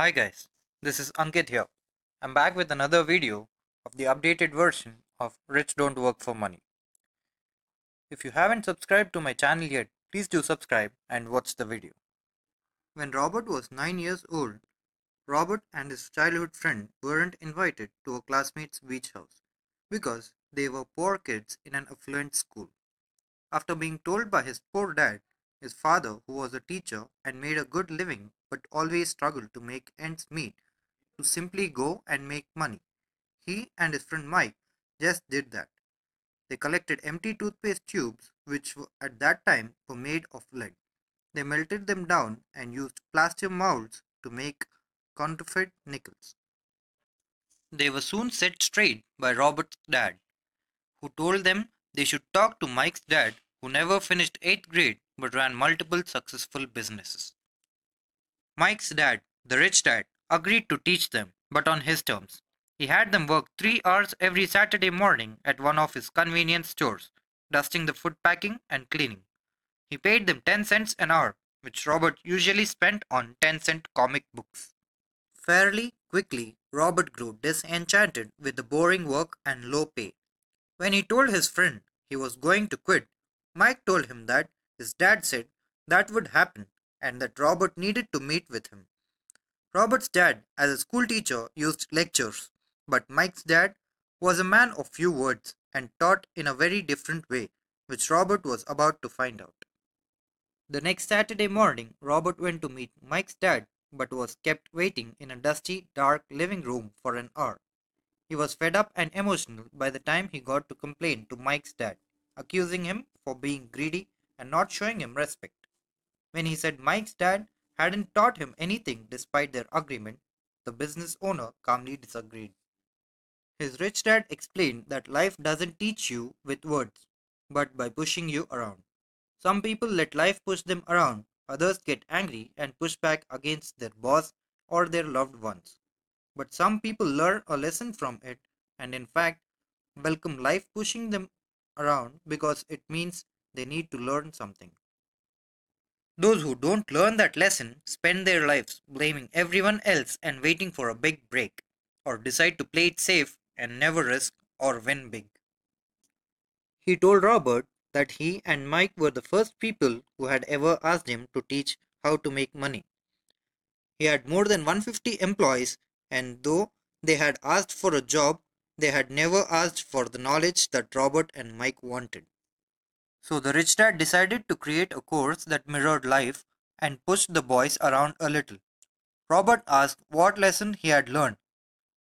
Hi guys, this is Ankit here. I'm back with another video of the updated version of Rich Don't Work for Money. If you haven't subscribed to my channel yet, please do subscribe and watch the video. When Robert was 9 years old, Robert and his childhood friend weren't invited to a classmate's beach house because they were poor kids in an affluent school. After being told by his poor dad, his father, who was a teacher and made a good living but always struggled to make ends meet, to simply go and make money. He and his friend Mike just did that. They collected empty toothpaste tubes, which at that time were made of lead. They melted them down and used plaster molds to make counterfeit nickels. They were soon set straight by Robert's dad, who told them they should talk to Mike's dad, who never finished 8th grade but ran multiple successful businesses. Mike's dad, the rich dad, agreed to teach them, but on his terms. He had them work three hours every Saturday morning at one of his convenience stores, dusting the food packing and cleaning. He paid them 10 cents an hour, which Robert usually spent on 10 cent comic books. Fairly quickly, Robert grew disenchanted with the boring work and low pay. When he told his friend he was going to quit, Mike told him that his dad said that would happen and that Robert needed to meet with him. Robert's dad, as a school teacher, used lectures, but Mike's dad was a man of few words and taught in a very different way, which Robert was about to find out. The next Saturday morning, Robert went to meet Mike's dad but was kept waiting in a dusty, dark living room for an hour. He was fed up and emotional by the time he got to complain to Mike's dad, accusing him for being greedy and not showing him respect. When he said Mike's dad hadn't taught him anything despite their agreement, the business owner calmly disagreed. His rich dad explained that life doesn't teach you with words, but by pushing you around. Some people let life push them around, others get angry and push back against their boss or their loved ones. But some people learn a lesson from it and, in fact, welcome life pushing them around because it means they need to learn something. Those who don't learn that lesson spend their lives blaming everyone else and waiting for a big break, or decide to play it safe and never risk or win big. He told Robert that he and Mike were the first people who had ever asked him to teach how to make money. He had more than 150 employees, and though they had asked for a job, they had never asked for the knowledge that Robert and Mike wanted. So the rich dad decided to create a course that mirrored life and pushed the boys around a little. Robert asked what lesson he had learned,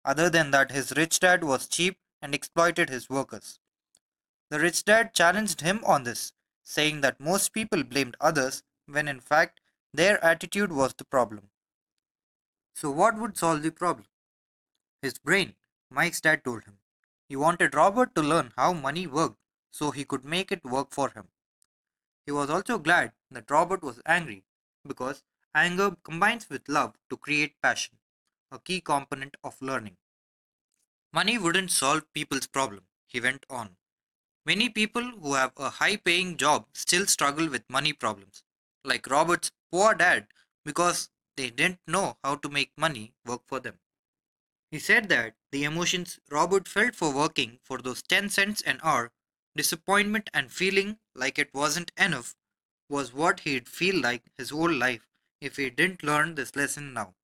other than that his rich dad was cheap and exploited his workers. The rich dad challenged him on this, saying that most people blamed others when in fact their attitude was the problem. So, what would solve the problem? His brain, Mike's dad told him. He wanted Robert to learn how money worked so he could make it work for him. He was also glad that Robert was angry because anger combines with love to create passion, a key component of learning. Money wouldn't solve people's problem, he went on. Many people who have a high paying job still struggle with money problems, like Robert's poor dad, because they didn't know how to make money work for them. He said that the emotions Robert felt for working for those 10 cents an hour, disappointment and feeling like it wasn't enough, was what he'd feel like his whole life if he didn't learn this lesson now.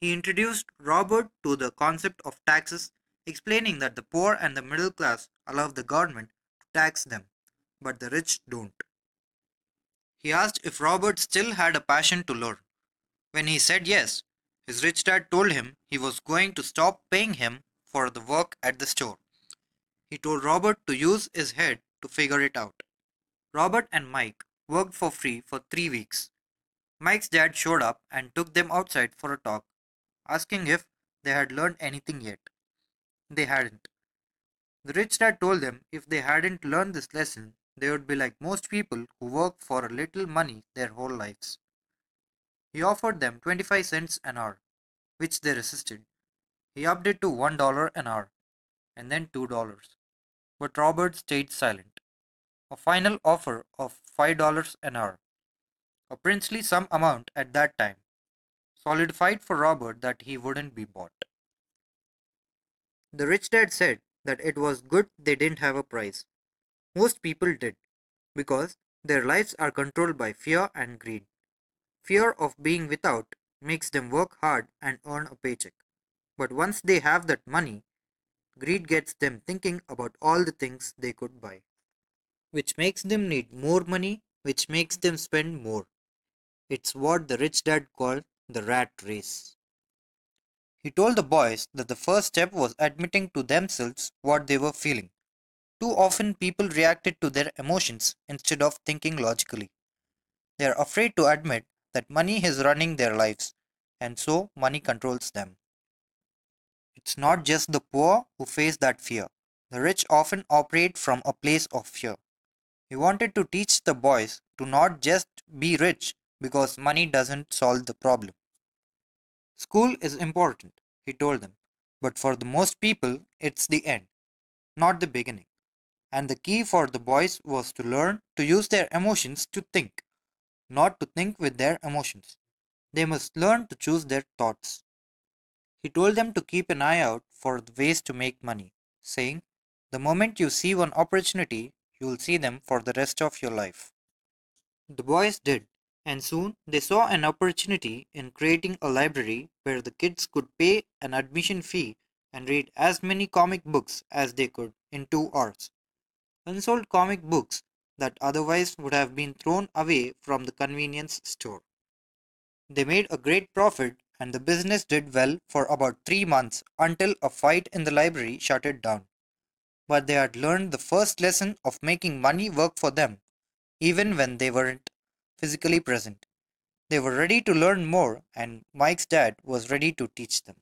He introduced Robert to the concept of taxes, explaining that the poor and the middle class allow the government to tax them, but the rich don't. He asked if Robert still had a passion to learn. When he said yes, his rich dad told him he was going to stop paying him for the work at the store. He told Robert to use his head to figure it out. Robert and Mike worked for free for three weeks. Mike's dad showed up and took them outside for a talk, asking if they had learned anything yet. They hadn't. The rich dad told them if they hadn't learned this lesson, they would be like most people who work for a little money their whole lives. He offered them 25 cents an hour, which they resisted. He upped it to $1 an hour, and then $2. But Robert stayed silent. A final offer of $5 an hour, a princely sum amount at that time. solidified for Robert that he wouldn't be bought. The rich dad said that it was good they didn't have a price. Most people did, because their lives are controlled by fear and greed. Fear of being without makes them work hard and earn a paycheck. But once they have that money, greed gets them thinking about all the things they could buy, which makes them need more money, which makes them spend more. It's what the rich dad called the rat race. He told the boys that the first step was admitting to themselves what they were feeling. Too often, people reacted to their emotions instead of thinking logically. They are afraid to admit that money is running their lives, and so money controls them. It's not just the poor who face that fear. The rich often operate from a place of fear. He wanted to teach the boys to not just be rich because money doesn't solve the problem. School is important, he told them, but for the most people, it's the end, not the beginning. And the key for the boys was to learn to use their emotions to think, not to think with their emotions. They must learn to choose their thoughts. He told them to keep an eye out for ways to make money, saying, The moment you see one opportunity, you will see them for the rest of your life. The boys did, and soon they saw an opportunity in creating a library where the kids could pay an admission fee and read as many comic books as they could in two hours. Unsold comic books that otherwise would have been thrown away from the convenience store. They made a great profit and the business did well for about three months until a fight in the library shut it down. But they had learned the first lesson of making money work for them, even when they weren't physically present. They were ready to learn more, and Mike's dad was ready to teach them.